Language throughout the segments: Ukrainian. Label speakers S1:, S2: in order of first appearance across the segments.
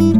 S1: thank you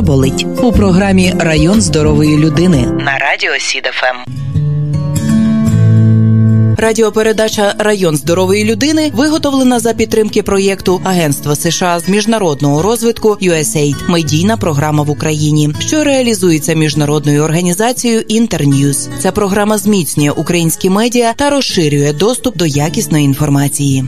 S1: болить у програмі Район здорової людини на радіо СІДФМ. Радіопередача Район здорової людини виготовлена за підтримки проєкту Агентства США з міжнародного розвитку USAID – медійна програма в Україні, що реалізується міжнародною організацією Internews. Ця програма зміцнює українські медіа та розширює доступ до якісної інформації.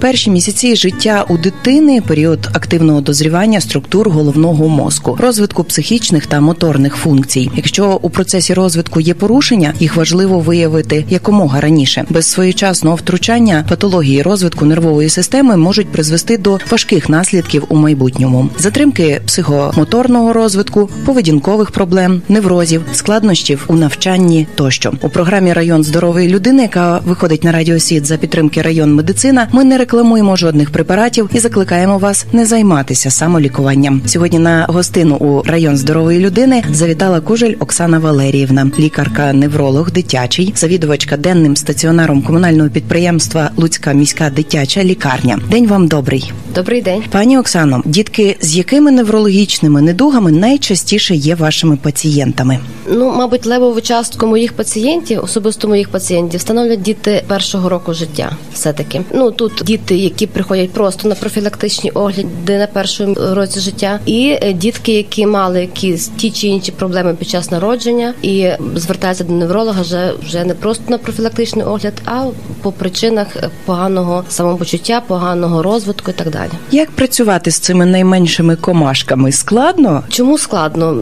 S1: Перші місяці життя у дитини період активного дозрівання структур головного мозку, розвитку психічних та моторних функцій. Якщо у процесі розвитку є порушення, їх важливо виявити якомога раніше. Без своєчасного втручання патології розвитку нервової системи можуть призвести до важких наслідків у майбутньому, затримки психомоторного розвитку, поведінкових проблем, неврозів, складнощів у навчанні тощо у програмі Район здорової людини, яка виходить на радіосід за підтримки район медицина. Ми не рекламуємо жодних препаратів і закликаємо вас не займатися самолікуванням. Сьогодні на гостину у район здорової людини завітала кужель Оксана Валеріївна, лікарка-невролог дитячий, завідувачка денним стаціонаром комунального підприємства Луцька міська дитяча лікарня. День вам добрий.
S2: Добрий день,
S1: пані Оксано. Дітки з якими неврологічними недугами найчастіше є вашими пацієнтами?
S2: Ну, мабуть, левову частку моїх пацієнтів, особисто моїх пацієнтів, становлять діти першого року життя. Все таки, ну тут діти, які приходять просто на профілактичні огляди на першому році життя, і е, дітки, які мали якісь ті чи інші проблеми під час народження, і звертаються до невролога вже вже не просто на профілактичний огляд, а по причинах поганого самопочуття, поганого розвитку і так далі.
S1: Як працювати з цими найменшими комашками? Складно?
S2: Чому складно?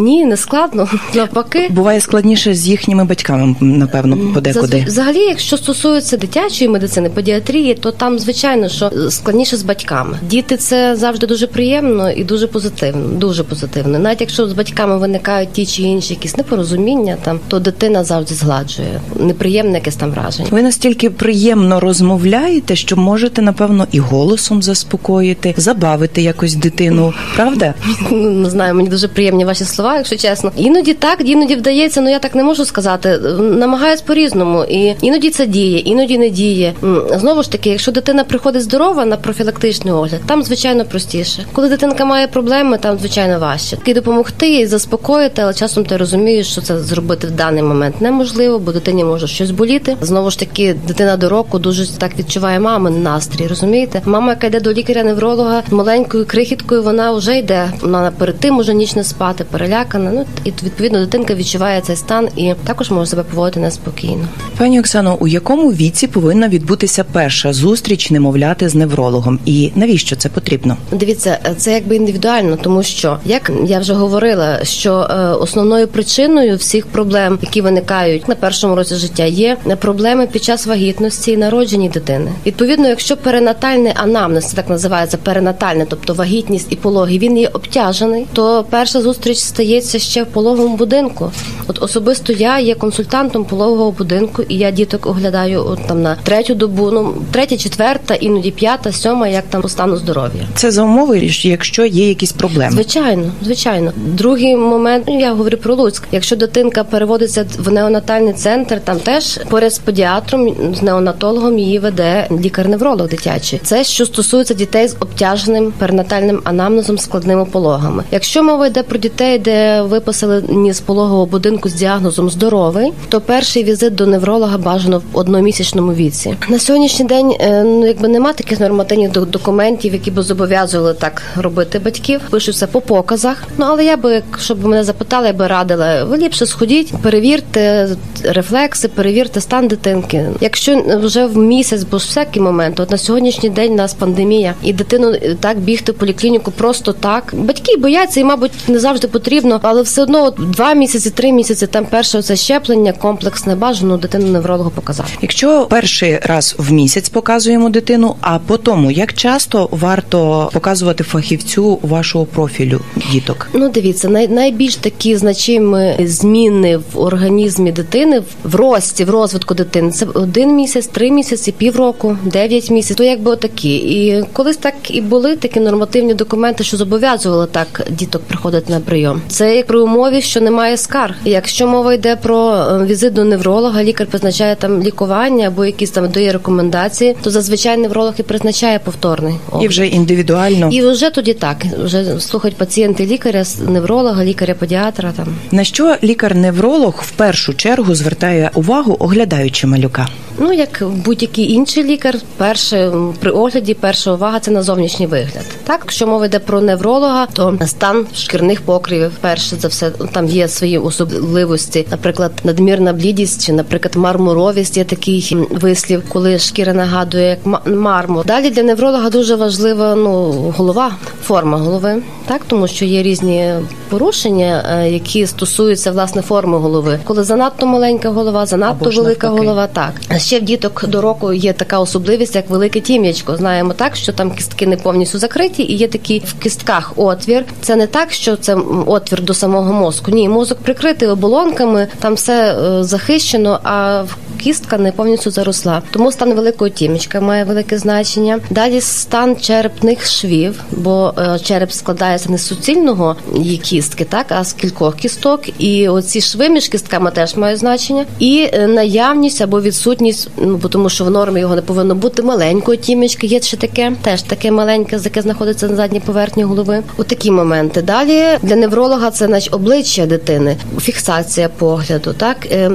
S2: Ні, не складно. Навпаки,
S1: буває складніше з їхніми батьками, напевно, подекуди.
S2: Взагалі, якщо стосується дитячої медицини, педіатрії, то там звичайно що складніше з батьками. Діти це завжди дуже приємно і дуже позитивно. Дуже позитивно. Навіть якщо з батьками виникають ті чи інші якісь непорозуміння, там то дитина завжди згладжує неприємне якесь там враження.
S1: Ви настільки приємно розмовляєте, що можете напевно і голосом заспокоїти, забавити якось дитину. Правда?
S2: Ну, не знаю, мені дуже приємні ваші слова, якщо чесно. Іноді так, іноді вдається. Ну я так не можу сказати. Намагаюсь по різному, і іноді це діє, іноді не діє. Знову ж таки, якщо дитина приходить здорова на профілактичний огляд, там звичайно простіше. Коли дитинка має проблеми, там звичайно важче. І допомогти їй заспокоїти, але часом ти розумієш, що це зробити в даний момент неможливо, бо дитині може щось боліти. Знову ж таки, дитина до року дуже так відчуває мамин настрій. Розумієте, мама, яка йде до лікаря-невролога маленькою крихіткою, вона вже йде. Вона перед тим може ніч не спати, перелякана. Ну і відповідно дитинка відчуває цей стан і також може себе поводити неспокійно.
S1: Пані Оксано, у якому віці повинна відбутися перша зустріч немовляти з неврологом, і навіщо це потрібно?
S2: Дивіться, це якби індивідуально, тому що як я вже говорила, що е, основною причиною всіх проблем, які виникають на першому році життя, є проблеми під час вагітності і народження дитини. Відповідно, якщо перинатальний анамнез, це так називається перинатальне, тобто вагітність і пологи, він є обтяжений, то перша зустріч стається ще в пологовому будинку. От особисто я є консультантом пологового будинку, і я діток оглядаю от там на третю добу, ну третя, четверта, іноді п'ята, сьома, як там по стану здоров'я.
S1: Це за умови, якщо є якісь проблеми.
S2: Звичайно, звичайно. Другий момент ну, я говорю про Луцьк. Якщо дитинка переводиться в неонатальний центр, там теж поряд з педіатром, з неонатологом її веде лікар-невролог дитячий. Це що стосується дітей з обтяженим перинатальним анамнезом, складними пологами. Якщо мова йде про дітей, де виписали ні з пологового будинку з діагнозом здоровий, то перший візит до невролога бажано в одномісячному віці. На сьогоднішній день ну якби нема таких нормативних документів, які б зобов'язували так робити батьків. Пишуться по показах. Ну але я би, щоб мене запитали, я би радила ви ліпше сходіть, перевірте рефлекси, перевірте стан дитинки. Якщо вже в місяць, бо ж всякий момент, от на сьогоднішній день у нас пандемія. і дитину е, так бігти в поліклініку просто так. Батьки бояться, і мабуть не завжди потрібно, але все одно от, два місяці, три місяці там перше це щеплення, комплексне бажано дитину неврологу показати.
S1: Якщо перший раз в місяць показуємо дитину, а по тому як часто варто показувати фахівцю вашого профілю діток?
S2: Ну, дивіться, най, найбільш такі значимі зміни в організмі дитини в рості, в розвитку дитини. Це один місяць, три місяці, півроку, дев'ять місяців. То якби отакі. І колись так і були такі нормативні документи, що зобов'язували так діток приходити на прийом. Це як при умові, що немає скарг. Якщо мова йде про е, візит до невролога, лікар призначає там лікування або якісь там дає рекомендації, то зазвичай невролог і призначає повторний
S1: І вже індивідуально
S2: І вже тоді так. Вже слухають пацієнти лікаря, невролога, лікаря-педіатра. Там
S1: на що лікар-невролог в першу чергу звертає увагу, оглядаючи малюка.
S2: Ну як будь-який інший лікар, перше при огляді перша увага це на зовнішній вигляд. Так, якщо мова йде про невролога, то стан шкірних покривів. Перше за все там є свої особливості, наприклад, надмірна блідість чи, наприклад, мармуровість. Є такий вислів, коли шкіра нагадує як мармур. Далі для невролога дуже важлива ну голова, форма голови, так тому що є різні порушення, е, які стосуються власне форми голови. Коли занадто маленька голова, занадто велика
S1: навпаки.
S2: голова, так ще в діток до року є така особливість, як велике тім'ячко. Знаємо так, що там кістки не повністю закриті, і є такий в кістках отвір. Це не так, що це отвір до самого мозку. Ні, мозок прикритий оболонками, там все е, захищено, а кістка не повністю заросла. Тому стан великого тім'ячка має велике значення. Далі стан черепних швів, бо е, череп складається не з суцільного її кістки, так а з кількох кісток. І оці шви між кістками теж мають значення. І е, наявність або відсутність, ну бо тому що в нормі його не повинно бути маленької тімечки. Є ще таке, теж таке маленьке, яке знаходиться на задній поверхні голови. У такі моменти. Далі для невролога це значить обличчя дитини, фіксація погляду, так Е,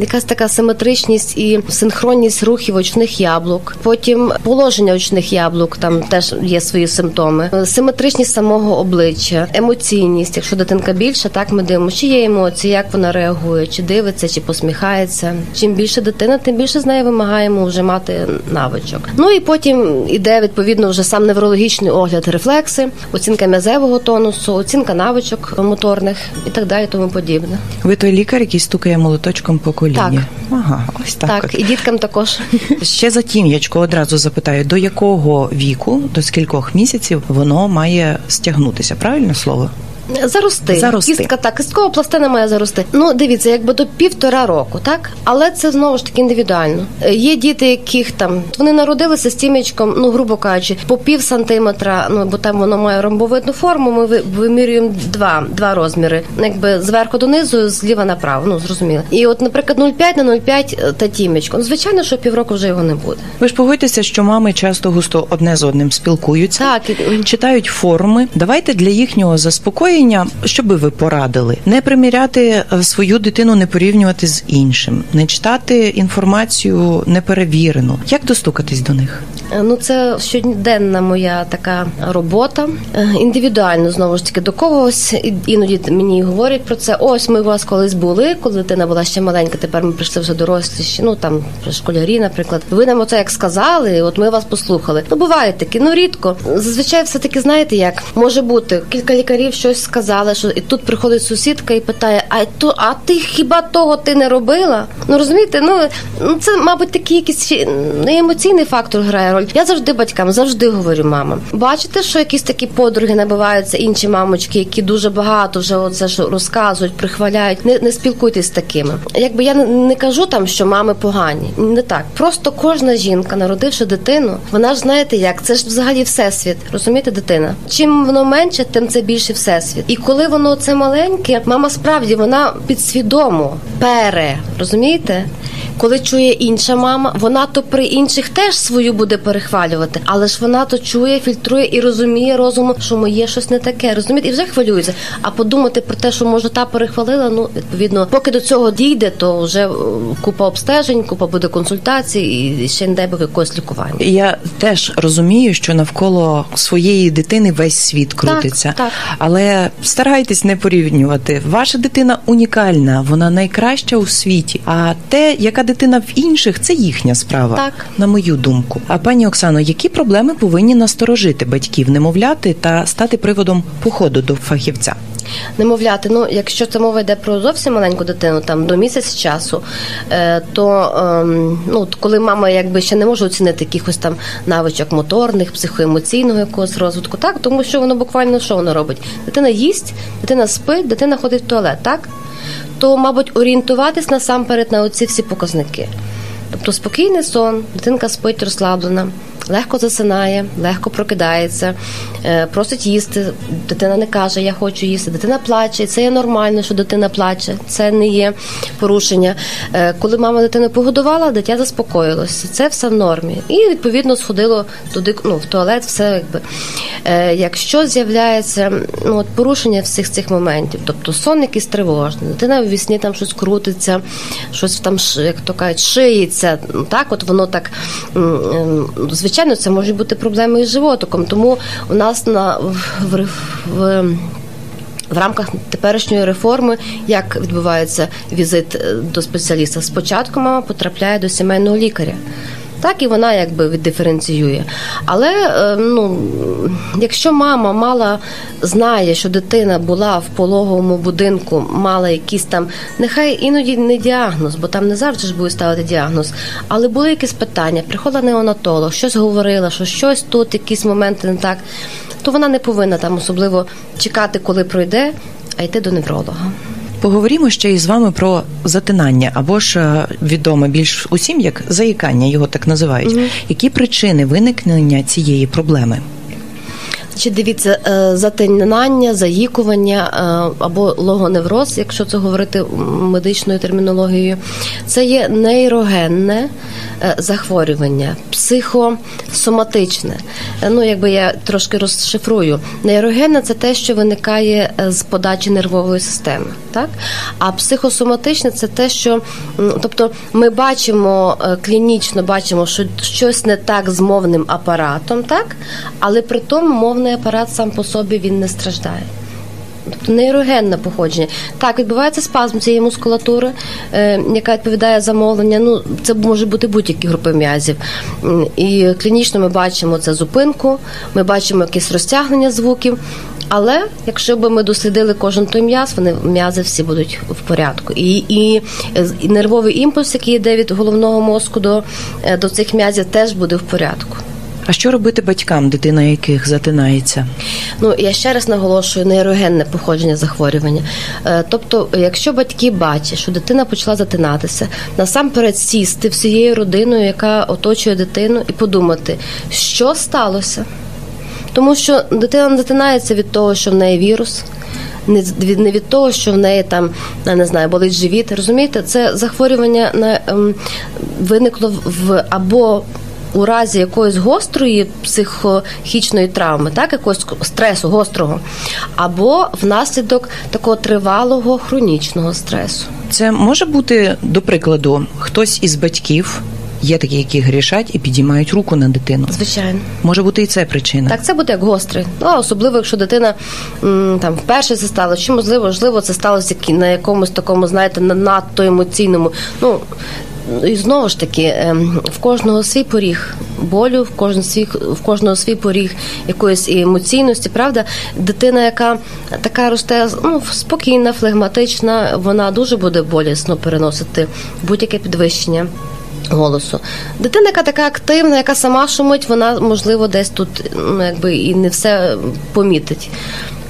S2: якась така симетричність і синхронність рухів очних яблук. Потім положення очних яблук, там теж є свої симптоми. Е, Симетричність самого обличчя, емоційність. Якщо дитинка більша, так ми дивимося, чи є емоції, як вона реагує, чи дивиться, чи посміхається. Чим більше дитина, тим більше з нею вимагаємо вже мати навичок. Ну і потім іде відповідно вже сам неврологічний огляд, рефлекси, оцінка м'язевого тонусу, оцінка навичок моторних і так далі, тому подібне.
S1: Ви той лікар, який стукає молоточком по коліні.
S2: Так.
S1: Ага, ось так.
S2: Так,
S1: от.
S2: і діткам також.
S1: Ще за тім'ячко одразу запитаю, до якого віку, до скількох місяців воно має стягнутися? Правильне слово?
S2: Зарости.
S1: Зарости.
S2: Кістка так, кісткова пластина має зарости. Ну, дивіться, якби до півтора року, так? Але це знову ж таки індивідуально. Е, Є діти, яких там вони народилися з тім'ячком, ну грубо кажучи, по пів сантиметра, ну бо там воно має ромбовидну форму. Ми вимірюємо два, два розміри, якби зверху донизу, зліва направо. Ну зрозуміло. І от, наприклад, 0,5 на 0,5 та тім'ячко. Ну, звичайно, що півроку вже його не буде.
S1: Ви ж погодьтеся, що мами часто густо одне з одним спілкуються,
S2: Так, і-
S1: читають форуми. Давайте для їхнього заспокоєння, що би ви порадили, не приміряти е, свою дитину, не порівнювати з іншим, не читати інформацію неперевірену. Як достукатись до них?
S2: Е, Ну, це щоденна моя така робота. Е, Індивідуально знову ж таки до когось. Іноді мені говорять про це. Ось ми у вас колись були, коли дитина була ще маленька. Тепер ми прийшли вже доросліші. Ну там школярі, наприклад. Ви нам оце як сказали, от ми вас послухали. Ну бувають такі, ну рідко. Зазвичай все таки знаєте, як може бути кілька лікарів щось сказали, що і тут приходить сусідка і питає: А то, а ти хіба того ти не робила? Ну розумієте, ну це, мабуть, такий якийсь емоційний фактор грає роль. Я завжди батькам завжди говорю мамам. Бачите, що якісь такі подруги набиваються, інші мамочки, які дуже багато вже оце ж розказують, прихваляють. Не, не спілкуйтесь з такими. Якби я не, не кажу там, що мами погані. Не так. Просто кожна жінка, народивши дитину, вона ж знаєте як, це ж взагалі всесвіт. Розумієте, дитина? Чим воно менше, тим це більше всесвіт. І коли воно це маленьке, мама справді вона підсвідомо пере, розумієте? Коли чує інша мама, вона то при інших теж свою буде перехвалювати, але ж вона то чує, фільтрує і розуміє розумом, що моє щось не таке. Розумієте, і вже хвилюється. А подумати про те, що може та перехвалила, ну відповідно, поки до цього дійде, то вже е, купа обстежень, купа буде консультацій і ще не дай Бог якогось лікування.
S1: Я теж розумію, що навколо своєї дитини весь світ крутиться,
S2: так.
S1: але але старайтесь не порівнювати. Ваша дитина унікальна, вона найкраща у світі. А те, яка дитина в інших, це їхня справа,
S2: Так.
S1: на мою думку. А пані Оксано, які проблеми повинні насторожити батьків, немовляти та стати приводом походу до фахівця?
S2: Немовляти, ну якщо це мова йде про зовсім маленьку дитину, там до місяця часу, е, то ем, ну коли мама якби ще не може оцінити якихось там навичок моторних, психоемоційного якогось розвитку, так тому що воно буквально що воно робить? Дитина їсть, дитина спить, дитина ходить в туалет, так то, мабуть, орієнтуватись насамперед на оці всі показники. Тобто спокійний сон, дитинка спить розслаблена, легко засинає, легко прокидається, е, просить їсти. Дитина не каже, я хочу їсти. Дитина плаче. Це є нормально, що дитина плаче. Це не є порушення. Е, Коли мама дитину погодувала, дитя заспокоїлося. Це все в нормі. І відповідно сходило туди, ну в туалет, все якби. Е, Якщо з'являється ну от порушення всіх цих моментів, тобто сон якийсь тривожний, дитина в вісні там щось крутиться, щось там як то кажуть, шиється. Ну, Так, от воно так ем, звичайно, це можуть бути проблеми із животиком. Тому у нас на в, в, в рамках теперішньої реформи, як відбувається візит е, до спеціаліста, спочатку мама потрапляє до сімейного лікаря. Так і вона якби віддиференціює. Але е, ну, якщо мама мала знає, що дитина була в пологовому будинку, мала якісь там, нехай іноді не діагноз, бо там не завжди ж будуть ставити діагноз, але були якісь питання, приходила неонатолог, щось говорила, що щось тут, якісь моменти не так, то вона не повинна там особливо чекати, коли пройде, а йти до невролога.
S1: Поговоримо ще із вами про затинання, або ж е, відоме більш усім як заїкання, його так називають. Які причини виникнення цієї проблеми?
S2: Значить, дивіться, е, затинання, заїкування е, або логоневроз, якщо це говорити медичною термінологією, це є нейрогенне е, захворювання, психосоматичне. Ну, якби я трошки розшифрую. Нейрогенне це те, що виникає з подачі нервової системи. Так? А психосоматичне це те, що тобто ми бачимо клінічно, бачимо, що щось не так з мовним апаратом, так? але при тому мовний апарат сам по собі він не страждає. Тобто нейрогенне походження. Так, відбувається спазм цієї мускулатури, е, яка відповідає за мовлення. Ну, це може бути будь-які групи м'язів. І клінічно ми бачимо це зупинку, ми бачимо якесь розтягнення звуків. Але якщо б ми дослідили кожен той м'яз, вони м'язи всі будуть в порядку. І, і, і нервовий імпульс, який йде від головного мозку до, е, до цих м'язів, теж буде в порядку.
S1: А що робити батькам, дитина яких затинається?
S2: Ну я ще раз наголошую нейрогенне походження захворювання. Е, Тобто, якщо батьки бачать, що дитина почала затинатися, насамперед сісти всією родиною, яка оточує дитину, і подумати, що сталося. Тому що дитина не затинається від того, що в неї вірус. Не від не від того, що в неї там не знаю, болить живіт. Розумієте, це захворювання на ем, виникло в або у разі якоїсь гострої психохічної травми, так якогось стресу гострого, або внаслідок такого тривалого хронічного стресу.
S1: Це може бути, до прикладу, хтось із батьків, є такі, які грішать і підіймають руку на дитину.
S2: Звичайно.
S1: Може бути і це причина.
S2: Так, це буде як гострий. Ну, особливо, якщо дитина там вперше це сталося, чи можливо, можливо, це сталося на якомусь такому, знаєте, на- надто емоційному. Ну і знову ж таки, ем, в кожного свій поріг болю, в кожного свій в кожного свій поріг якоїсь і емоційності. Правда, дитина, яка така росте, ну спокійна, флегматична, вона дуже буде болісно переносити будь-яке підвищення голосу. Дитина, яка така активна, яка сама шумить, вона можливо десь тут ну, якби і не все помітить.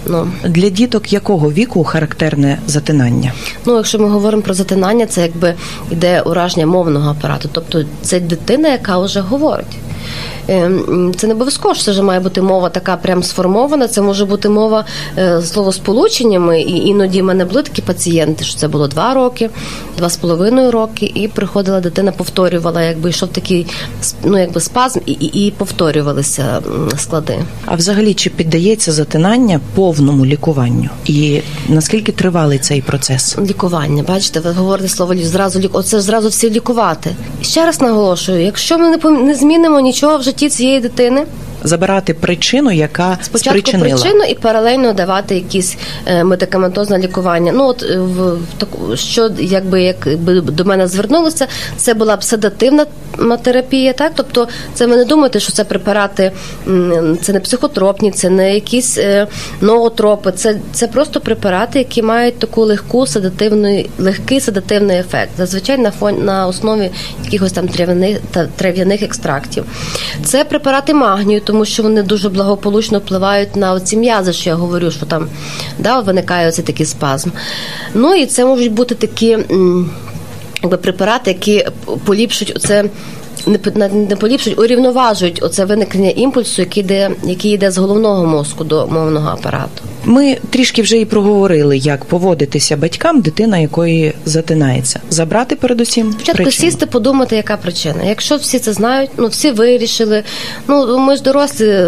S2: Ну,
S1: Для діток якого віку характерне затинання?
S2: ну, якщо ми говоримо про затинання, це якби йде ураження мовного апарату. Тобто це дитина, яка вже говорить. Ем, Це не обов'язково, що це вже має бути мова така прям сформована. Це може бути мова е, словосполученнями. І іноді в мене були такі пацієнти, що це було два роки, два з половиною роки, і приходила дитина, повторювала, якби йшов такий ну, якби спазм, і, і, і повторювалися склади.
S1: А взагалі чи піддається затинання повному лікуванню? І наскільки тривалий цей процес?
S2: Лікування, бачите, ви говорите слово зразу лік... Оце зразу всі лікувати. Ще раз наголошую: якщо ми не змінимо нічого в житті цієї дитини,
S1: забирати причину, яка
S2: Спочатку
S1: спричинила.
S2: причину і паралельно давати якісь е, медикаментозне лікування. Ну от е, в, в таку, що якби якби до мене звернулося, це була б седативна терапія, так тобто це ви не думаєте, що це препарати, це не психотропні, це не якісь е, ноотропи, це, це просто препарати, які мають таку легку седативний, легкий седативний ефект. Зазвичай на фон на основі якихось там трав'яних та трав'яних екстрактів. Це препарати магнію, тому що вони дуже благополучно впливають на ці м'язи, що я говорю, що там да, виникає оцей такий спазм. Ну і це можуть бути такі якби, препарати, які поліпшують оце. Не не поліпшують, урівноважують оце виникнення імпульсу, який йде, який йде з головного мозку до мовного апарату.
S1: Ми трішки вже і проговорили, як поводитися батькам, дитина якої затинається. Забрати передусім
S2: Спочатку
S1: причину.
S2: сісти, подумати, яка причина. Якщо всі це знають, ну всі вирішили. Ну ми ж дорослі,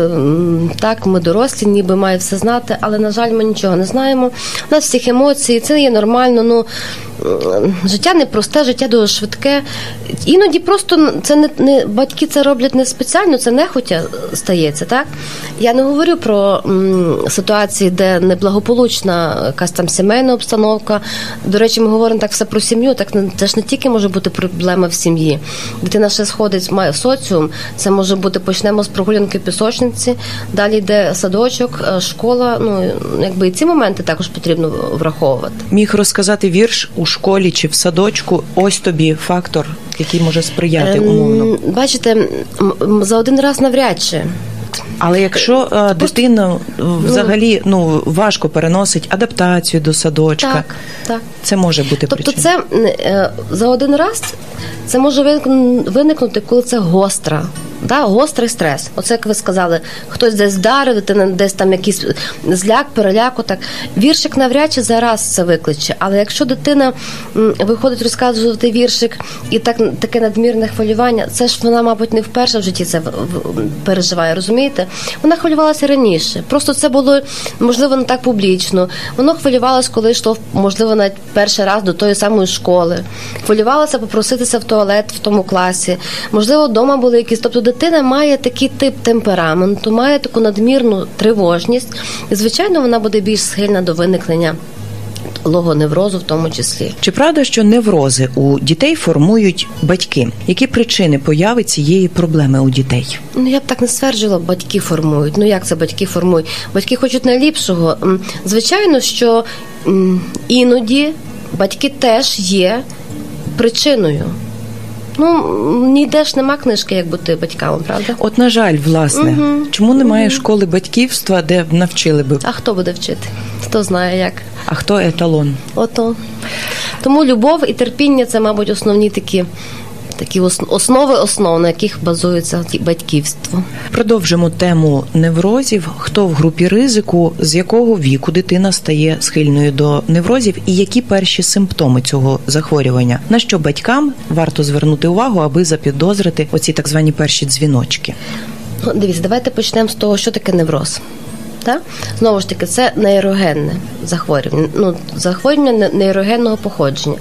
S2: так, ми дорослі, ніби має все знати, але на жаль, ми нічого не знаємо. У нас всіх емоцій, це є нормально. Ну життя не просте, життя дуже швидке. Іноді просто це не, не батьки це роблять не спеціально, це нехотя стається. Так я не говорю про м, ситуації, де неблагополучна якась там сімейна обстановка. До речі, ми говоримо так все про сім'ю. Так це ж не тільки може бути проблема в сім'ї. Дитина ще сходить, має соціум. Це може бути почнемо з прогулянки пісочниці, далі йде садочок, е, школа. Ну якби і ці моменти також потрібно враховувати.
S1: Міг розказати вірш у школі чи в садочку. Ось тобі фактор, який може сприяти
S2: Ем,
S1: умовно.
S2: Бачите, за один раз навряд чи.
S1: Але якщо е, дитина е, взагалі ну важко переносить адаптацію до садочка,
S2: Так, так.
S1: це може бути
S2: Тобто,
S1: причиною.
S2: це е, за один раз це може виникн- виникнути, коли це гостра. Да, гострий стрес. Оце як ви сказали, хтось десь вдарив, десь там якийсь зляк, переляк, так. Віршик навряд чи зараз це викличе. Але якщо дитина виходить розказувати віршик і так таке надмірне хвилювання, це ж вона, мабуть, не вперше в житті це переживає, розумієте? Вона хвилювалася раніше. Просто це було можливо не так публічно. Воно хвилювалося, коли йшло можливо навіть перший раз до тої самої школи. Хвилювалася попроситися в туалет в тому класі. Можливо, вдома були якісь. Тобто дитина має такий тип темпераменту, має таку надмірну тривожність, і звичайно вона буде більш схильна до виникнення логоневрозу, в тому числі.
S1: Чи правда, що неврози у дітей формують батьки? Які причини появи цієї проблеми у дітей?
S2: Ну я б так не стверджувала, батьки формують. Ну як це батьки формують? Батьки хочуть найліпшого. Звичайно, що іноді батьки теж є причиною. Ну, ніде ж нема книжки, як бути батьками, правда?
S1: От, на жаль, власне, чому немає школи батьківства, де б навчили би?
S2: А хто буде вчити? Хто знає як?
S1: А хто еталон?
S2: Ото. Тому любов і терпіння це, мабуть, основні такі, такі основи основ, на яких базується батьківство.
S1: Продовжимо тему неврозів. Хто в групі ризику, з якого віку дитина стає схильною до неврозів, і які перші симптоми цього захворювання? На що батькам варто звернути увагу, аби запідозрити оці так звані перші дзвіночки?
S2: Дивіться, давайте почнемо з того, що таке невроз. Так? Знову ж таки, це нейрогенне захворювання, ну, захворювання нейрогенного походження.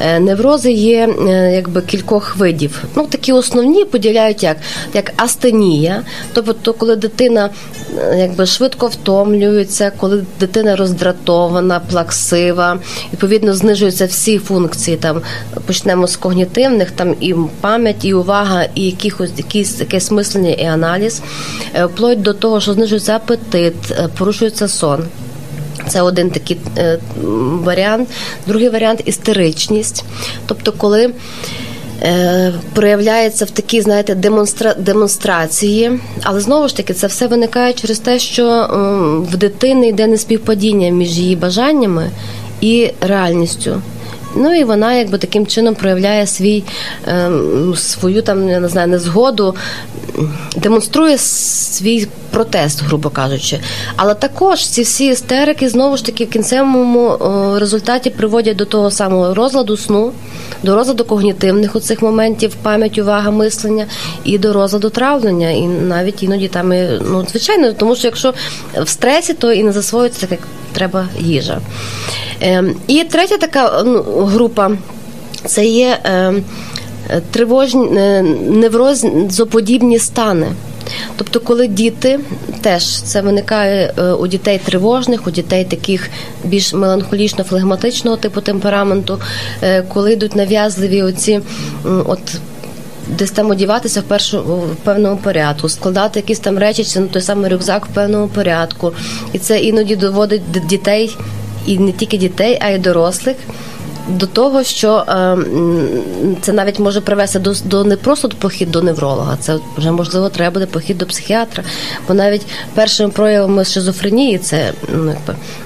S2: Е, Неврози є е, якби кількох видів. Ну, такі основні поділяють як, як астенія, тобто коли дитина е, якби швидко втомлюється, коли дитина роздратована, плаксива, відповідно знижуються всі функції. Там почнемо з когнітивних, там і пам'ять, і увага, і якихось якісь якесь мислення і аналіз, вплоть до того, що знижується апетит, порушується сон. Це один такий е, варіант. Другий варіант істеричність. Тобто, коли е, проявляється в такій, знаєте, демонстра... демонстрації, але знову ж таки це все виникає через те, що м, в дитини йде неспівпадіння між її бажаннями і реальністю. Ну і вона якби таким чином проявляє свій ем, свою там я не знаю незгоду, демонструє свій протест, грубо кажучи. Але також ці всі істерики знову ж таки в кінцевому е, результаті приводять до того самого розладу сну, до розладу когнітивних оцих моментів, пам'ять, увага, мислення і до розладу травлення. І навіть іноді там і, ну звичайно, тому що якщо в стресі, то і не засвоюється так, як треба їжа. Ем, І третя така ну, група це є ем, тривожні е, неврозоподібні стани. Тобто, коли діти теж це виникає е, у дітей тривожних, у дітей таких більш меланхолічно-флегматичного типу темпераменту, е, коли йдуть нав'язливі оці от. Десь там одіватися в першу в певному порядку, складати якісь там речі, чи на той самий рюкзак в певному порядку, і це іноді доводить дітей, і не тільки дітей, а й дорослих до того, що е, це навіть може привести до до не просто похід до невролога, це вже можливо треба буде похід до психіатра. Бо навіть першими проявами шизофренії це ну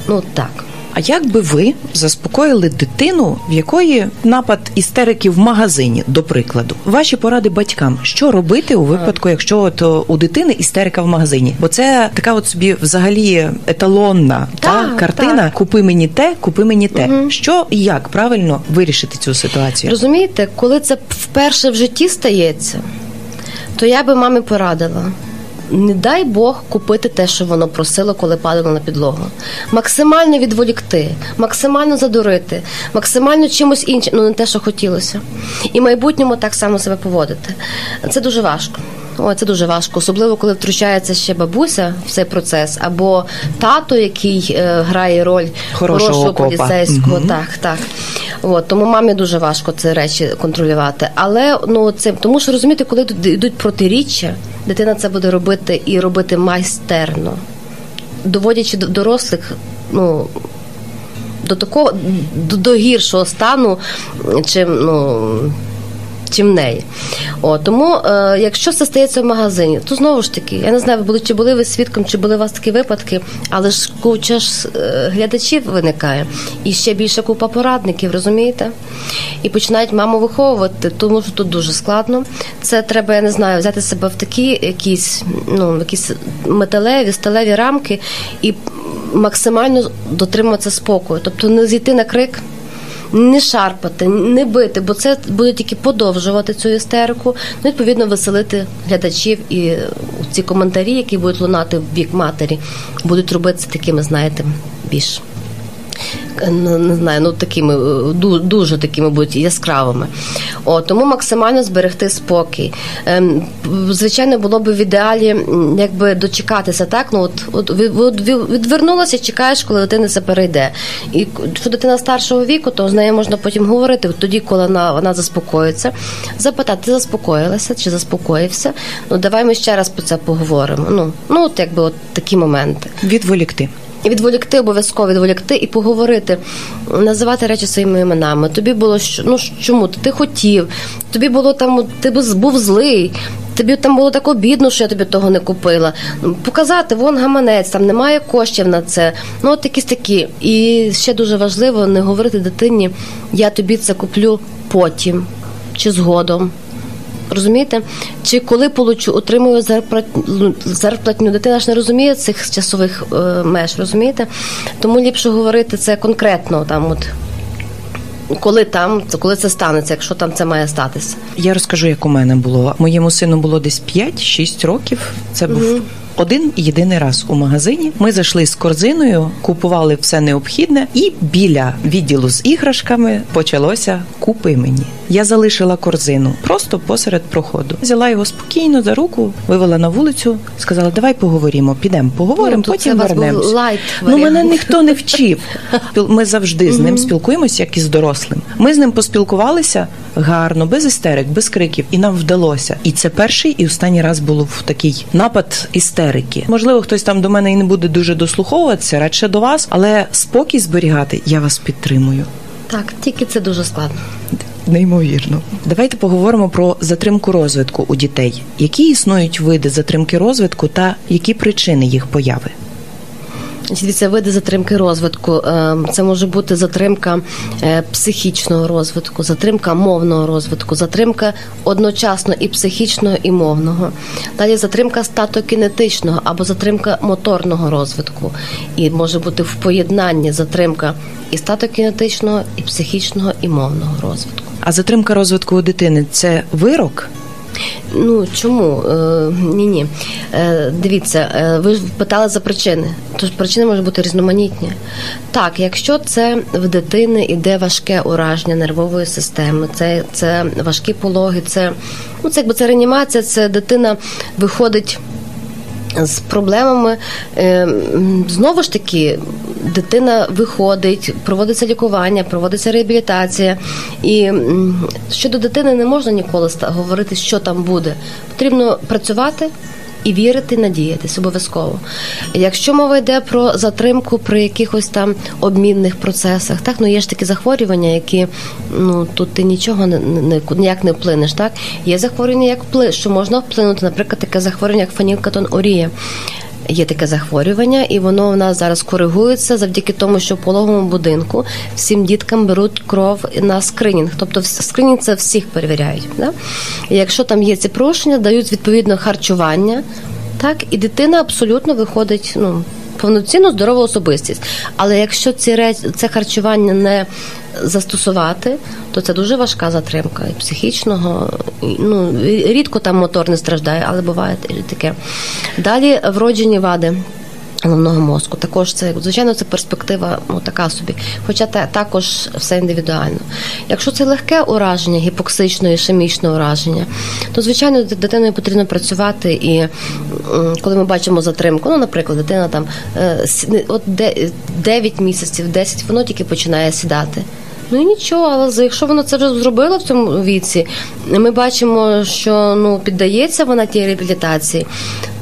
S2: ну так.
S1: А як би ви заспокоїли дитину, в якої напад істерики в магазині, до прикладу, ваші поради батькам, що робити у випадку, якщо от у дитини істерика в магазині? Бо це така от собі взагалі еталонна
S2: так,
S1: та картина.
S2: Так.
S1: Купи мені те, купи мені те. Угу. Що і як правильно вирішити цю ситуацію?
S2: Розумієте, коли це вперше в житті стається, то я би мамі порадила не дай Бог купити те, що воно просило, коли падало на підлогу. Максимально відволікти, максимально задурити, максимально чимось іншим, ну не те, що хотілося. І в майбутньому так само себе поводити. Це дуже важко. О, це дуже важко, особливо коли втручається ще бабуся в цей процес, або тато, який е, грає роль
S1: хорошого,
S2: хорошого поліцейського.
S1: Угу.
S2: Так, так. От, тому мамі дуже важко ці речі контролювати. Але ну це тому, що розумієте, коли йдуть протиріччя, дитина це буде робити і робити майстерно, доводячи до дорослих, ну. До такого до, до гіршого стану, чим ну чим неї. О, Тому, е, якщо це стається в магазині, то знову ж таки, я не знаю, були чи були ви свідком, чи були у вас такі випадки, але ж куча ж е, глядачів виникає. І ще більше купа порадників, розумієте? І починають маму виховувати, тому що тут дуже складно. Це треба, я не знаю, взяти себе в такі якісь, ну, якісь металеві, сталеві рамки і максимально дотримуватися спокою. Тобто не зійти на крик не шарпати, не бити, бо це буде тільки подовжувати цю істерику. Ну, відповідно, веселити глядачів і ці коментарі, які будуть лунати в бік матері, будуть робитися такими, знаєте, більш. Не знаю, ну такими дуже такими будуть яскравими. О, тому максимально зберегти спокій. Ем, звичайно, було б в ідеалі, якби дочекатися, так ну от от відвернулася, чекаєш, коли дитина це перейде. І що дитина старшого віку, то з нею можна потім говорити тоді, коли вона вона заспокоїться, запитати, ти заспокоїлася чи заспокоївся? Ну давай ми ще раз про це поговоримо. Ну ну от якби от такі моменти.
S1: Відволікти
S2: відволікти, обов'язково відволікти і поговорити, називати речі своїми іменами. Тобі було що ну чому ти хотів? Тобі було там, ти був злий. Тобі там було так обідно, що я тобі того не купила. Ну, показати, вон гаманець, там немає коштів на це. Ну, от якісь такі. І ще дуже важливо не говорити дитині, я тобі це куплю потім чи згодом. Розумієте? Чи коли получу, отримую зарплатню, зарплатню дитина ж не розуміє цих часових е, меж, розумієте? Тому ліпше говорити це конкретно там, от. Коли там, коли це станеться, якщо там це має статися,
S1: я розкажу, як у мене було. Моєму сину було десь 5-6 років. Це був угу. Один єдиний раз у магазині. Ми зайшли з корзиною, купували все необхідне, і біля відділу з іграшками почалося купи мені. Я залишила корзину просто посеред проходу. Взяла його спокійно за руку, вивела на вулицю, сказала: Давай поговоримо, підемо, поговоримо,
S2: ну,
S1: потім вернемось. Ну мене ніхто не вчив. Ми завжди з ним спілкуємося, як і з дорослим. Ми з ним поспілкувалися гарно, без істерик, без криків, і нам вдалося. І це перший і останній раз був такий напад істерики. Можливо, хтось там до мене і не буде дуже дослуховуватися, радше до вас, але спокій зберігати я вас підтримую.
S2: Так, тільки це дуже складно.
S1: Неймовірно, давайте поговоримо про затримку розвитку у дітей. Які існують види затримки розвитку та які причини їх появи?
S2: Дивіться, види затримки розвитку. Е, це може бути затримка е, психічного розвитку, затримка мовного розвитку, затримка одночасно і психічного, і мовного. Далі затримка статокінетичного або затримка моторного розвитку. І може бути в поєднанні затримка і статокінетичного, і психічного, і мовного розвитку.
S1: А затримка розвитку у дитини це вирок?
S2: Ну чому? Е, ні, ні. Е, дивіться, е, ви питали за причини. Тож причини можуть бути різноманітні. Так, якщо це в дитини іде важке ураження нервової системи, це це важкі пологи, це ну це якби це реанімація, це дитина виходить з проблемами. Е, знову ж таки, дитина виходить, проводиться лікування, проводиться реабілітація. І щодо дитини не можна ніколи говорити, що там буде. Потрібно працювати і вірити, надіятись обов'язково. Якщо мова йде про затримку при якихось там обмінних процесах, так ну є ж такі захворювання, які ну тут ти нічого не, не ніяк не вплинеш. Так є захворювання, як вплив, що можна вплинути, наприклад, таке захворювання, як фанілкатон орія є таке захворювання, і воно в нас зараз коригується завдяки тому, що в пологовому будинку всім діткам беруть кров на скринінг. Тобто скринінг це всіх перевіряють. Да? І Якщо там є ці прошення, дають відповідно харчування, так і дитина абсолютно виходить. ну, Повноцінну здорову особистість, але якщо ці реч... це харчування не застосувати, то це дуже важка затримка і психічного. Ну рідко там мотор не страждає, але буває таке. Далі вроджені вади. Головного мозку також це звичайно це перспектива ну, така собі, хоча та, також все індивідуально. Якщо це легке ураження, гіпоксичне, ішемічне ураження, то звичайно дитиною потрібно працювати. І коли ми бачимо затримку, ну наприклад, дитина там е, от 9 місяців, 10, воно тільки починає сідати. Ну і нічого, але якщо вона це вже зробила в цьому віці, ми бачимо, що ну піддається вона тій реабілітації.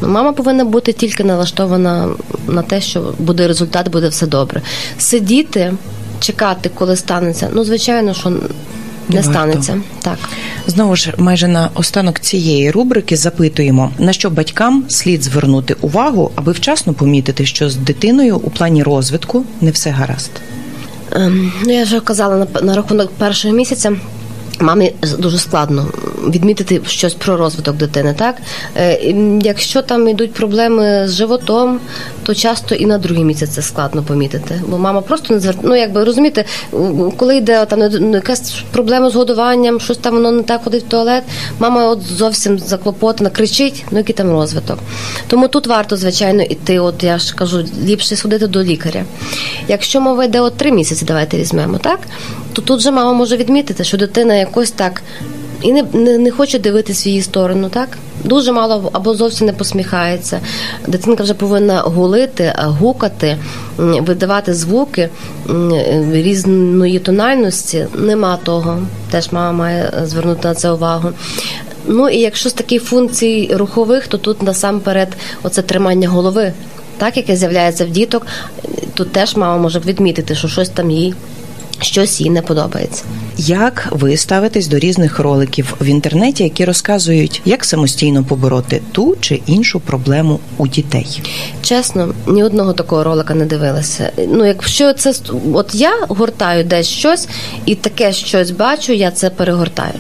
S2: Ну, Мама повинна бути тільки налаштована на те, що буде результат, буде все добре. Сидіти, чекати, коли станеться. Ну, звичайно, що. Не Варто. станеться так
S1: знову ж майже на останок цієї рубрики запитуємо на що батькам слід звернути увагу, аби вчасно помітити, що з дитиною у плані розвитку не все гаразд.
S2: Ем, ну, я вже казала на, на рахунок першого місяця. Мамі дуже складно відмітити щось про розвиток дитини. Так е, якщо там йдуть проблеми з животом, то часто і на другий місяць це складно помітити, бо мама просто не звер... Ну, якби розумієте, коли йде там якась проблема з годуванням, щось там воно не так ходить в туалет. Мама от зовсім заклопотана, кричить, ну який там розвиток. Тому тут варто звичайно іти. От я ж кажу, ліпше сходити до лікаря. Якщо мова йде от три місяці, давайте візьмемо, так то тут же мама може відмітити, що дитина якось так і не не, не хоче дивитися в її сторону, так? Дуже мало або зовсім не посміхається. Дитинка вже повинна гулити, гукати, видавати звуки різної тональності. Нема того. Теж мама має звернути на це увагу. Ну і якщо з таких функцій рухових, то тут насамперед оце тримання голови, так яке з'являється в діток, тут теж мама може відмітити, що щось там їй щось їй не подобається.
S1: Як ви ставитесь до різних роликів в інтернеті, які розказують, як самостійно побороти ту чи іншу проблему у дітей?
S2: Чесно, ні одного такого ролика не дивилася. Ну, якщо це от я гортаю десь щось і таке щось бачу, я це перегортаю.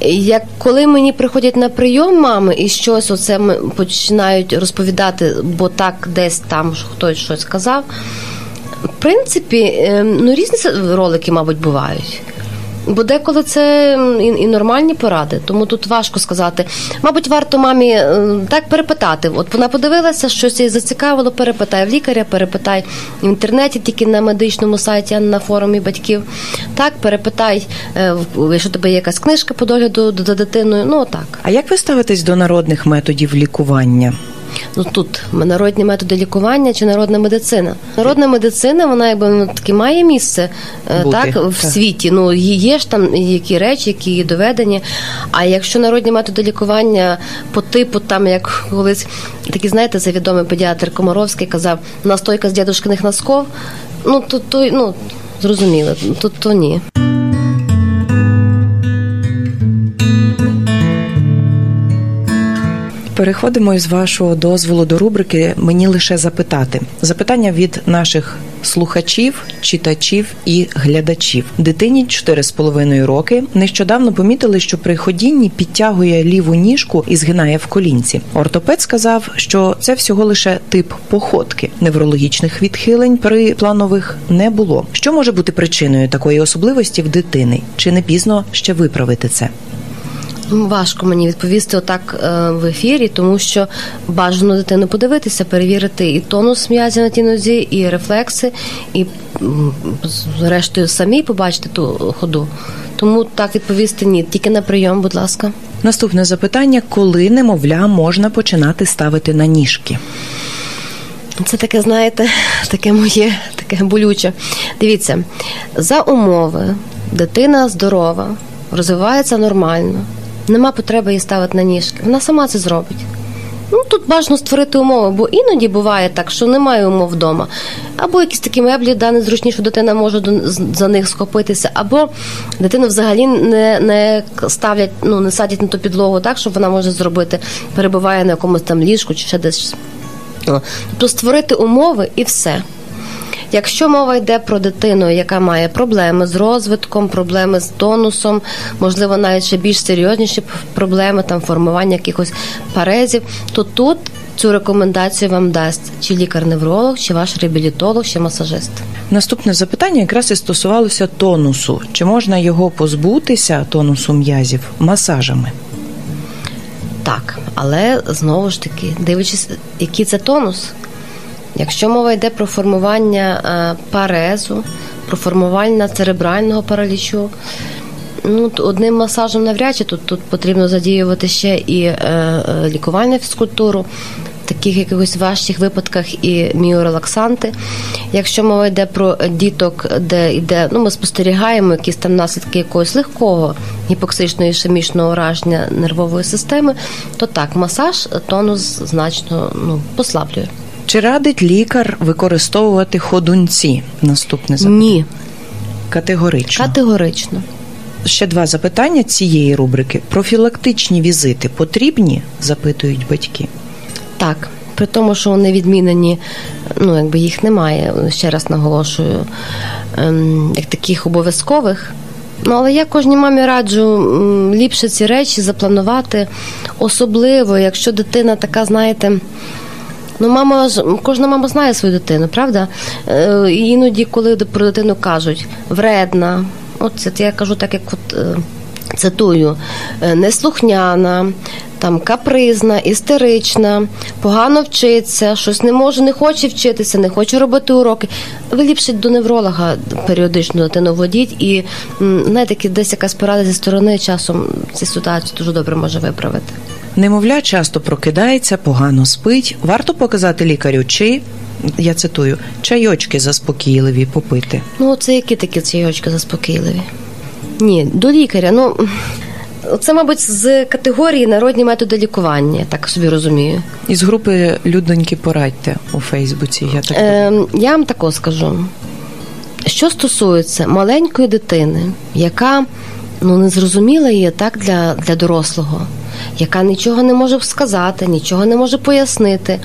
S2: Як коли мені приходять на прийом мами і щось оце починають розповідати, бо так десь там хтось щось сказав. В принципі, ем, ну різні ролики, мабуть, бувають. Бо деколи це і, і нормальні поради, тому тут важко сказати. Мабуть, варто мамі ем, так перепитати. От вона подивилася, щось її зацікавило, перепитай в лікаря, перепитай в інтернеті, тільки на медичному сайті, а не на форумі батьків. Так, перепитай, е, якщо тебе є якась книжка по догляду за дитиною. Ну так.
S1: А як ви ставитесь до народних методів лікування?
S2: Ну тут народні методи лікування чи народна медицина. Народна медицина, вона якби ну, таки має місце е, Бути. так в так. світі. Ну є ж там які речі, які доведені. А якщо народні методи лікування по типу, там як колись такий, знаєте, це відомий педіатр Комаровський казав, настойка з дідушкиних носков, ну то то ну зрозуміло, тут то ні.
S1: Переходимо із вашого дозволу до рубрики Мені лише запитати запитання від наших слухачів, читачів і глядачів. Дитині 4,5 роки нещодавно помітили, що при ходінні підтягує ліву ніжку і згинає в колінці. Ортопед сказав, що це всього лише тип походки. Неврологічних відхилень при планових не було. Що може бути причиною такої особливості в дитини? Чи не пізно ще виправити це?
S2: Важко мені відповісти отак е, в ефірі, тому що бажано дитину подивитися, перевірити і тонус м'язів на тій нозі, і рефлекси, і зрештою самі побачити ту ходу. Тому так відповісти ні. Тільки на прийом, будь ласка.
S1: Наступне запитання: коли немовля можна починати ставити на ніжки?
S2: Це таке, знаєте, таке моє, таке болюче. Дивіться, за умови дитина здорова, розвивається нормально, нема потреби її ставити на ніжки. Вона сама це зробить. Ну тут бажано створити умови, бо іноді буває так, що немає умов вдома. Або якісь такі меблі, да, незручні, що дитина може за них схопитися, або дитину взагалі не не ставлять, ну не садять на ту підлогу так, щоб вона може зробити, перебуває на якомусь там ліжку чи ще десь. Тобто створити умови і все. Якщо мова йде про дитину, яка має проблеми з розвитком, проблеми з тонусом, можливо, навіть ще більш серйозніші проблеми, там формування якихось парезів, то тут цю рекомендацію вам дасть чи лікар-невролог, чи ваш реабілітолог, чи масажист.
S1: Наступне запитання якраз і стосувалося тонусу. Чи можна його позбутися тонусу м'язів масажами?
S2: Так, але знову ж таки, дивлячись, який це тонус. Якщо мова йде про формування е, парезу, про формування церебрального паралічу, ну одним масажем навряд чи тут тут потрібно задіювати ще і е, е, лікувальну фізкультуру. В таких якихось важчих випадках і міорелаксанти. Якщо мова йде про діток, де йде, ну ми спостерігаємо якісь там наслідки якогось легкого гіпоксичного ішемічного ураження нервової системи, то так, масаж тонус значно ну, послаблює.
S1: Чи радить лікар використовувати ходунці? Наступне запитання.
S2: Ні.
S1: Категорично.
S2: Категорично.
S1: Ще два запитання цієї рубрики. Профілактичні візити потрібні? запитують батьки.
S2: Так. При тому, що вони відмінені, ну якби їх немає, ще раз наголошую, ем, як таких обов'язкових. Ну, але я кожній мамі раджу ліпше ці речі запланувати, особливо, якщо дитина така, знаєте. Ну, мама кожна мама знає свою дитину, правда? Е, Іноді, коли про дитину кажуть вредна, от це я кажу так, як от. Е, цитую, «Е, неслухняна, там капризна, істерична, погано вчиться, щось не може, не хоче вчитися, не хоче робити уроки. Ви ліпше до невролога періодично дитину водіть і знаєте, десь якась порада зі сторони часом цю ситуацію дуже добре може виправити.
S1: Немовля часто прокидається, погано спить. Варто показати лікарю, чи я цитую чайочки заспокійливі попити.
S2: Ну, це які такі чайочки заспокійливі? Ні, до лікаря. Ну це, мабуть, з категорії народні методи лікування, так собі розумію.
S1: Із групи людоньки порадьте у Фейсбуці. Я так
S2: е, я вам тако скажу. Що стосується маленької дитини, яка ну не зрозуміла її так для, для дорослого яка нічого не може сказати, нічого не може пояснити,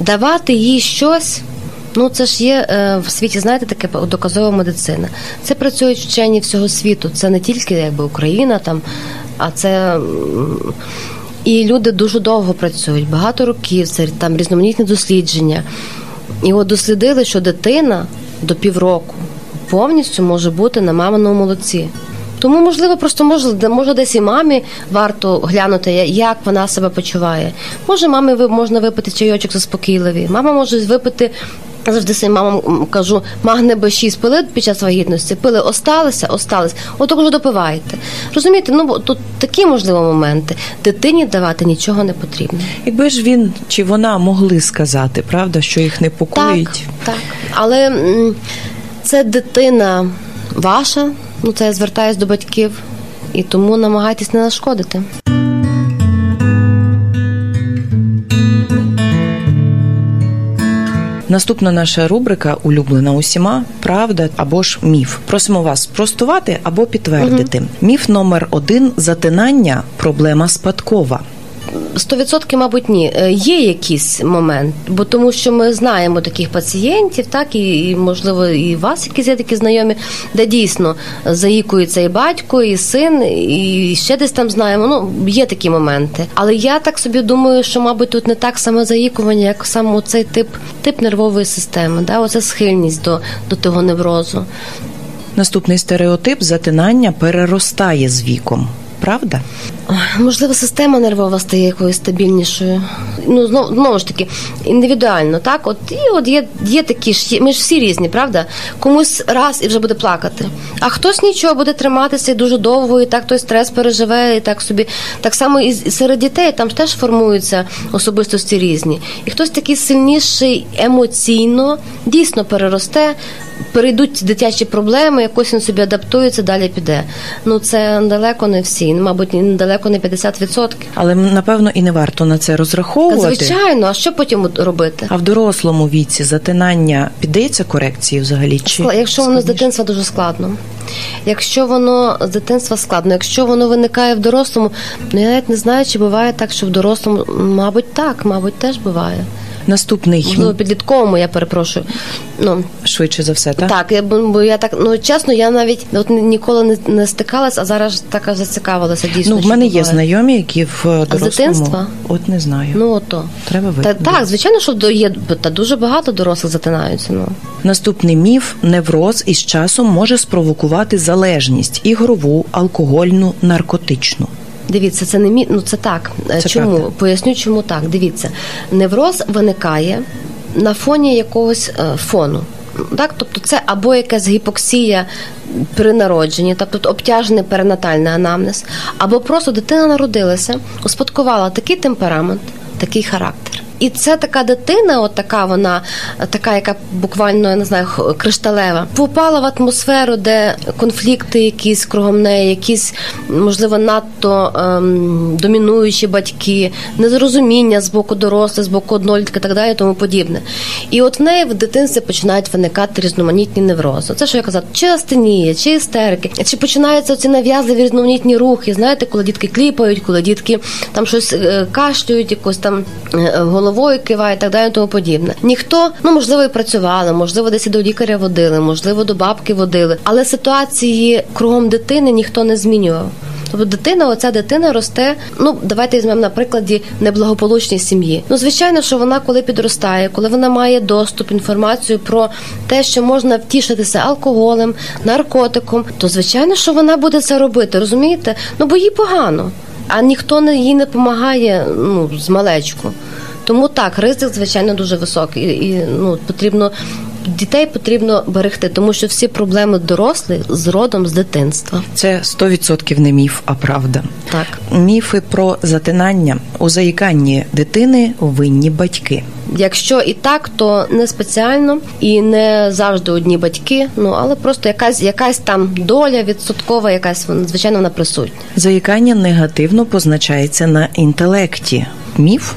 S2: давати їй щось. Ну, це ж є е, в світі, знаєте, таке доказова медицина. Це працюють вчені всього світу. Це не тільки якби Україна там, а це. І люди дуже довго працюють, багато років, це там різноманітні дослідження. І от дослідили, що дитина до півроку повністю може бути на маминому молоці. Тому, можливо, просто може, може десь і мамі варто глянути, як вона себе почуває. Може, мамі можна випити чайочок заспокійливий. Мама може випити. Завжди своїм мамам кажу, магне Б6 пили під час вагітності, пили осталися, остались, отак вже допивайте. Розумієте, ну тут такі можливо моменти. Дитині давати нічого не потрібно.
S1: Якби ж він чи вона могли сказати, правда, що їх непокоїть.
S2: Так, так. але це дитина ваша. Ну, це я звертаюсь до батьків і тому намагайтесь не нашкодити.
S1: Наступна наша рубрика улюблена усіма правда або ж міф. Просимо вас спростувати або підтвердити. Угу. Міф номер один затинання проблема спадкова.
S2: 100% мабуть, ні. Е, є якийсь момент, бо тому що ми знаємо таких пацієнтів, так і, і можливо, і вас якісь є такі знайомі, де дійсно заїкується і батько, і син, і ще десь там знаємо. Ну є такі моменти. Але я так собі думаю, що, мабуть, тут не так саме заїкування, як саме цей тип тип нервової системи, да, оця схильність до, до того неврозу.
S1: Наступний стереотип затинання переростає з віком. Правда?
S2: Можливо, система нервова стає якоюсь стабільнішою. Ну знову знову ж таки, індивідуально, так от і от є є такі ж ми ж всі різні, правда? Комусь раз і вже буде плакати. А хтось нічого буде триматися дуже довго, і так той стрес переживе, і так собі. Так само і серед дітей там теж формуються особистості різні. І хтось такий сильніший емоційно дійсно переросте перейдуть дитячі проблеми, якось він собі адаптується, далі піде. Ну це далеко не всі, мабуть, далеко не 50%.
S1: Але напевно і не варто на це розраховувати.
S2: Звичайно, а що потім робити?
S1: А в дорослому віці затинання піддається корекції взагалі? Чи
S2: якщо воно з дитинства дуже складно? Якщо воно з дитинства складно, якщо воно виникає в дорослому, ну я навіть не знаю, чи буває так, що в дорослому, мабуть, так, мабуть, теж буває.
S1: Наступний
S2: Можливо, підлітковому, я перепрошую. Ну
S1: швидше за все, так?
S2: Так, я бо я так ну чесно, я навіть от ніколи не, не стикалась, а зараз така зацікавилася. Дійсно,
S1: ну в мене є знайомі, які в дорослому...
S2: З дитинства?
S1: От не знаю.
S2: Ну ото
S1: треба
S2: визнати. Та, так, звичайно, що є та дуже багато дорослих затинаються. Ну
S1: наступний міф невроз із часом може спровокувати залежність ігрову, алкогольну, наркотичну.
S2: Дивіться, це не мі... ну це так. Це чому правда. поясню, чому так? Дивіться, невроз виникає на фоні якогось е, фону. Так, тобто це або якась гіпоксія при народженні, тобто обтяжений перинатальний анамнез, або просто дитина народилася, успадкувала такий темперамент, такий характер. І це така дитина, от така вона, така, яка буквально я не знаю, кришталева, попала в атмосферу, де конфлікти, якісь кругом неї, якісь можливо надто ем, домінуючі батьки, незрозуміння з боку дорослих, з боку однолітки, так далі, тому подібне. І от в неї в дитинстві починають виникати різноманітні неврози. Це що я казав, чи астенія, чи істерики, чи починаються ці нав'язливі різноманітні рухи. Знаєте, коли дітки кліпають, коли дітки там щось е, кашлюють, якось там е, голову головою киває, і так далі, і тому подібне. Ніхто, ну можливо, і працювали, можливо, десь до лікаря водили, можливо, до бабки водили, але ситуації кругом дитини ніхто не змінював. Тобто дитина, оця дитина росте. Ну давайте візьмемо на прикладі неблагополучній сім'ї. Ну звичайно, що вона, коли підростає, коли вона має доступ інформацію про те, що можна втішитися алкоголем, наркотиком, то звичайно, що вона буде це робити, розумієте? Ну бо їй погано, а ніхто не їй не допомагає ну з малечку. Тому так, ризик, звичайно, дуже високий. І ну потрібно дітей потрібно берегти, тому що всі проблеми дорослих з родом з дитинства.
S1: Це 100% не міф, а правда.
S2: Так,
S1: міфи про затинання у заїканні дитини винні батьки.
S2: Якщо і так, то не спеціально і не завжди одні батьки. Ну але просто якась якась там доля відсоткова, якась звичайно вона присутня.
S1: Заїкання негативно позначається на інтелекті. Міф.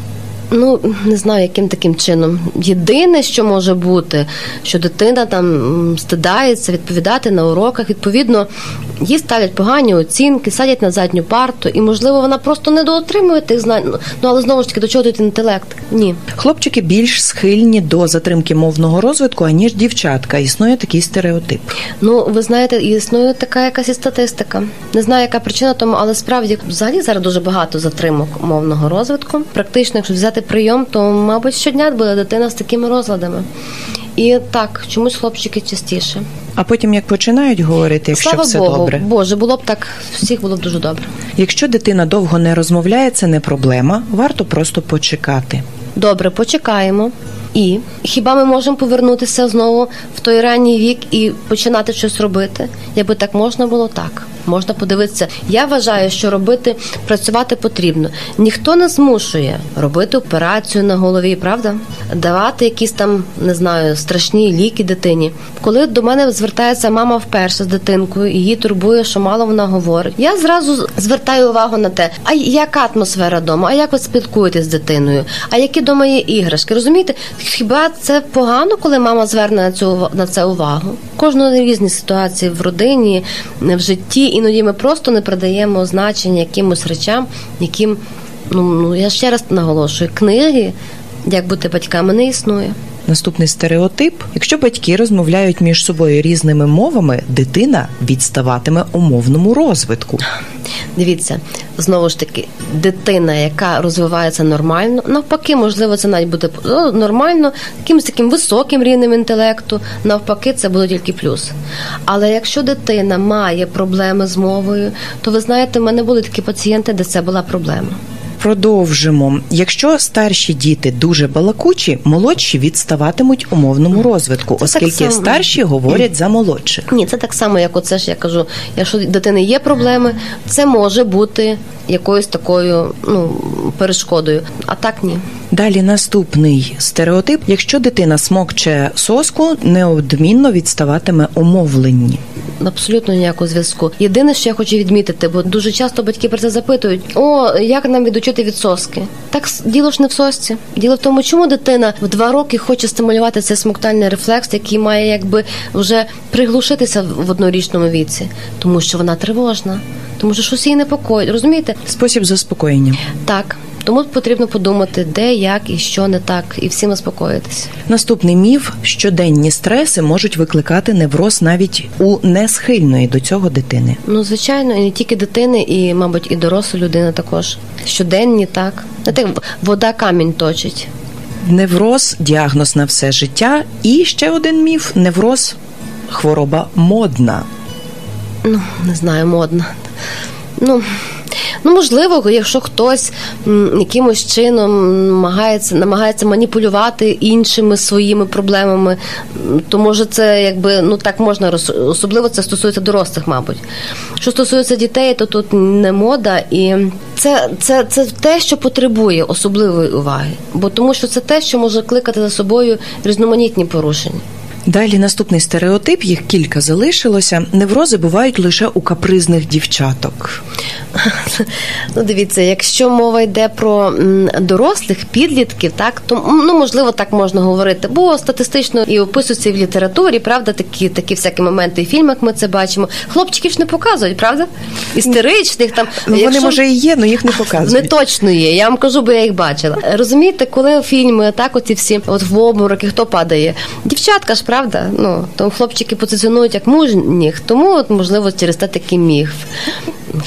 S2: Ну не знаю, яким таким чином. Єдине, що може бути, що дитина там стидається відповідати на уроках. Відповідно, їй ставлять погані оцінки, садять на задню парту, і можливо вона просто не доотримує тих знань. Ну але знову ж таки до чого тут інтелект? Ні,
S1: хлопчики більш схильні до затримки мовного розвитку, аніж дівчатка. Існує такий стереотип.
S2: Ну ви знаєте, існує така якась і статистика. Не знаю, яка причина тому, але справді взагалі зараз дуже багато затримок мовного розвитку. Практично, якщо взяти прийом, то мабуть щодня буде дитина з такими розладами. І так, чомусь хлопчики частіше.
S1: А потім як починають говорити, якщо
S2: Слава
S1: все
S2: Богу,
S1: добре,
S2: Боже, було б так, всіх було б дуже добре.
S1: Якщо дитина довго не розмовляє, це не проблема. Варто просто почекати.
S2: Добре, почекаємо. І хіба ми можемо повернутися знову в той ранній вік і починати щось робити? Якби так можна було так можна подивитися. Я вважаю, що робити працювати потрібно. Ніхто не змушує робити операцію на голові, правда? Давати якісь там не знаю страшні ліки дитині. Коли до мене звертається мама вперше з дитинкою, її турбує, що мало вона говорить. Я зразу звертаю увагу на те, а яка атмосфера вдома, а як ви спілкуєтесь з дитиною, а які вдома є іграшки? Розумієте, хіба це погано, коли мама зверне на цю на це увагу? Кожного різні ситуації в родині, в житті іноді ми просто не придаємо значення якимось речам, яким ну, ну я ще раз наголошую, книги, як бути батьками, не існує.
S1: Наступний стереотип: якщо батьки розмовляють між собою різними мовами, дитина відставатиме у мовному розвитку.
S2: Дивіться, знову ж таки, дитина, яка розвивається нормально, навпаки, можливо, це навіть буде ну, нормально, якимось таким високим рівнем інтелекту, навпаки, це буде тільки плюс. Але якщо дитина має проблеми з мовою, то ви знаєте, в мене були такі пацієнти, де це була проблема.
S1: Продовжимо. Якщо старші діти дуже балакучі, молодші відставатимуть у мовному розвитку,
S2: Це
S1: оскільки
S2: само.
S1: старші говорять за молодших.
S2: Ні, це так само, як оце ж я кажу. Якщо дитини є проблеми, це може бути якоюсь такою ну, перешкодою. А так ні.
S1: Далі наступний стереотип: якщо дитина смокче соску, неодмінно відставатиме у мовленні.
S2: Абсолютно ніякого зв'язку. Єдине, що я хочу відмітити, бо дуже часто батьки про це запитують: о, як нам відучити від соски? Так діло ж не в сосці. Діло в тому, чому дитина в два роки хоче стимулювати цей смоктальний рефлекс, який має якби вже приглушитися в однорічному віці, тому що вона тривожна, тому що щось її непокоїть. Розумієте?
S1: Спосіб заспокоєння.
S2: Так. Тому потрібно подумати, де, як і що не так, і всім заспокоїтися.
S1: Наступний міф: щоденні стреси можуть викликати невроз навіть у несхильної до цього дитини.
S2: Ну, звичайно, і не тільки дитини, і, мабуть, і доросла людина також. Щоденні, так. Знаєте, вода камінь точить.
S1: Невроз діагноз на все життя. І ще один міф: невроз хвороба модна.
S2: Ну, не знаю, модна. Ну, ну можливо, якщо хтось якимось чином намагається, намагається маніпулювати іншими своїми проблемами, то може це якби ну так можна роз- особливо це стосується дорослих, мабуть. Що стосується дітей, то тут не мода, і це, це, це те, що потребує особливої уваги, бо тому що це те, що може кликати за собою різноманітні порушення.
S1: Далі наступний стереотип, їх кілька залишилося. Неврози бувають лише у капризних дівчаток.
S2: Ну, дивіться, якщо мова йде про дорослих підлітків, так то ну можливо так можна говорити, бо статистично і описується і в літературі, правда, такі такі всякі моменти і в фільмах ми це бачимо. Хлопчиків ж не показують, правда? Істеричних там
S1: Ну, Вони може і є, але їх не показують.
S2: не точно є. Я вам кажу, бо я їх бачила. Розумієте, коли фільми так, оці всі от в обмороки, хто падає? Дівчатка ж, правда? Ну то хлопчики позиціонують як мужніх, тому от можливо через те такий міф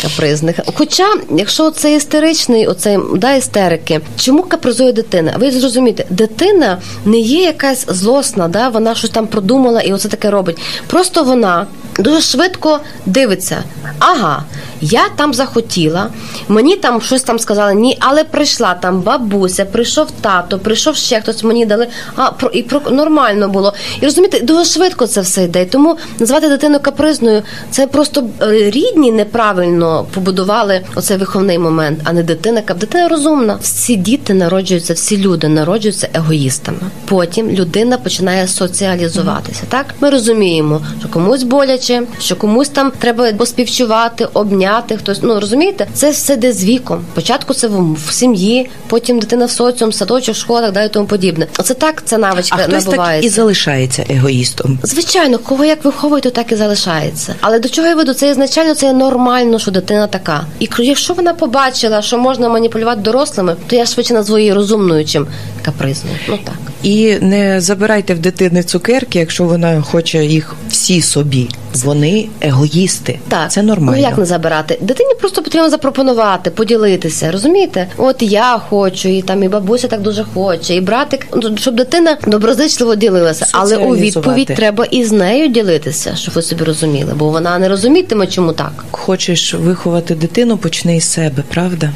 S2: капризних. Хоча, якщо це істеричний, оцей да, істерики, чому капризує дитина? Ви зрозумієте, дитина не є якась злосна, да, вона щось там продумала і оце таке робить. Просто вона дуже швидко дивиться. Ага, я там захотіла, мені там щось там сказали, ні, але прийшла там бабуся, прийшов тато, прийшов ще хтось, мені дали, а про і про нормально було. І розумієте, дуже швидко це все йде. Тому назвати дитину капризною це просто е, рідні неправильно побудували оцей виховний момент, а не дитина. Дитина розумна. Всі діти народжуються, всі люди народжуються егоїстами. Потім людина починає соціалізуватися. Так ми розуміємо, що комусь боляче, що комусь там треба поспівчувати, обняти хтось. Ну розумієте, це все де з віком. Спочатку це в, в сім'ї, потім дитина в соціум, садочок, школа, так далі і тому подібне. Оце так ця
S1: А
S2: навичка
S1: хтось так і залишається егоїстом.
S2: Звичайно, кого як виховують, то так і залишається. Але до чого я веду? Це ізначально це є нормально, що дитина така. І якщо вона побачила, що можна маніпулювати дорослими, то я швидше назву її розумною, чим капризною. Ну так.
S1: І не забирайте в дитини цукерки, якщо вона хоче їх всі собі. Вони егоїсти.
S2: Так,
S1: Це нормально.
S2: Ну як не забирати? Дитині просто потрібно запропонувати, поділитися. Розумієте? От я хочу, і там і бабуся так дуже хоче, і братик, ну, щоб дитина доброзичливо ділилася. Але у відповідь треба і з нею ділитися, щоб ви собі розуміли, бо вона не розумітиме, чому так.
S1: Хочеш виховати дитину, почни із себе, правда?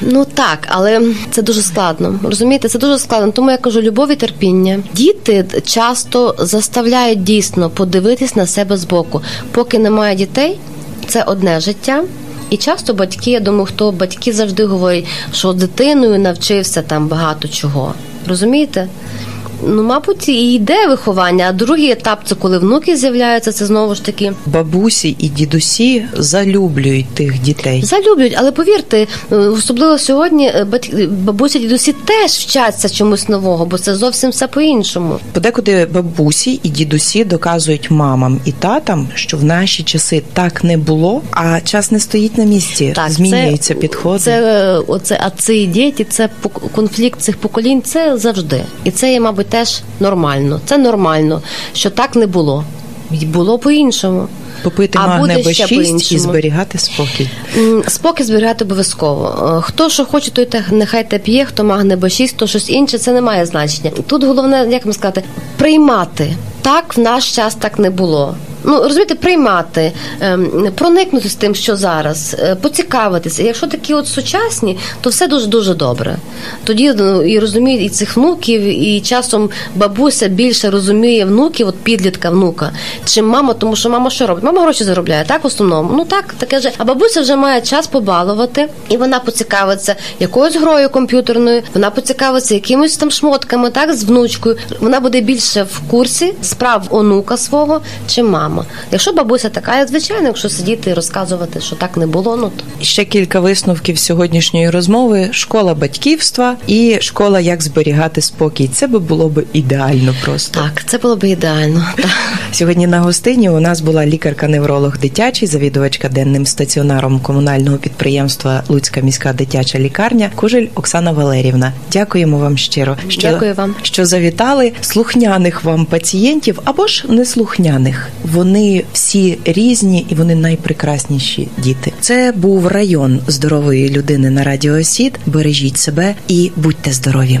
S2: Ну так, але це дуже складно. Розумієте, це дуже складно. Тому я кажу, любов і терпіння. Діти часто заставляють дійсно подивитись на себе збоку. Поки немає дітей, це одне життя. І часто батьки, я думаю, хто батьки завжди говорять, що дитиною навчився там багато чого. Розумієте? Ну, мабуть, і йде виховання, а другий етап це коли внуки з'являються, це знову ж таки
S1: Бабусі і дідусі залюблюють тих дітей.
S2: Залюблюють, але повірте, е, особливо сьогодні е, бабусі, дідусі теж вчаться чомусь нового, бо це зовсім все по-іншому.
S1: Подекуди бабусі і дідусі доказують мамам і татам, що в наші часи так не було, а час не стоїть на місці. Змінюються
S2: це,
S1: підходи.
S2: Це е, оце, а ці діти, це конфлікт цих поколінь, це завжди. І це є, мабуть, теж нормально. Це нормально, що так не було. Було по-іншому.
S1: Попити
S2: А буде
S1: магне
S2: ще
S1: Б6 і зберігати спокій.
S2: Спокій зберігати обов'язково. Е, Хто що хоче, той те- нехай те п'є, хто магне Б6, то щось інше, це не має значення. Тут головне, як вам сказати, приймати. Так в наш час так не було. Ну розумієте, приймати, ем, проникнути з тим, що зараз, е, поцікавитися. Якщо такі от сучасні, то все дуже дуже добре. Тоді ну, і розуміють і цих внуків, і часом бабуся більше розуміє внуків, от підлітка внука, чим мама, тому що мама що робить? Мама гроші заробляє, так в основному. Ну так, таке же. А бабуся вже має час побалувати, і вона поцікавиться якоюсь грою комп'ютерною, вона поцікавиться якимось там шмотками, так з внучкою. Вона буде більше в курсі справ онука свого, чим мама. Якщо бабуся така, звичайно, якщо сидіти і розказувати, що так не було, ну то
S1: Ще кілька висновків сьогоднішньої розмови: школа батьківства і школа як зберігати спокій. Це би було б ідеально просто.
S2: так, це було б ідеально. Так.
S1: Сьогодні на гостині у нас була лікарка-невролог дитячий, завідувачка денним стаціонаром комунального підприємства Луцька міська дитяча лікарня Кужель Оксана Валерівна. Дякуємо вам щиро, що,
S2: Дякую вам.
S1: що завітали слухняних вам пацієнтів або ж неслухняних. Вони всі різні і вони найпрекрасніші діти. Це був район здорової людини на радіо Сід. Бережіть себе і будьте здорові.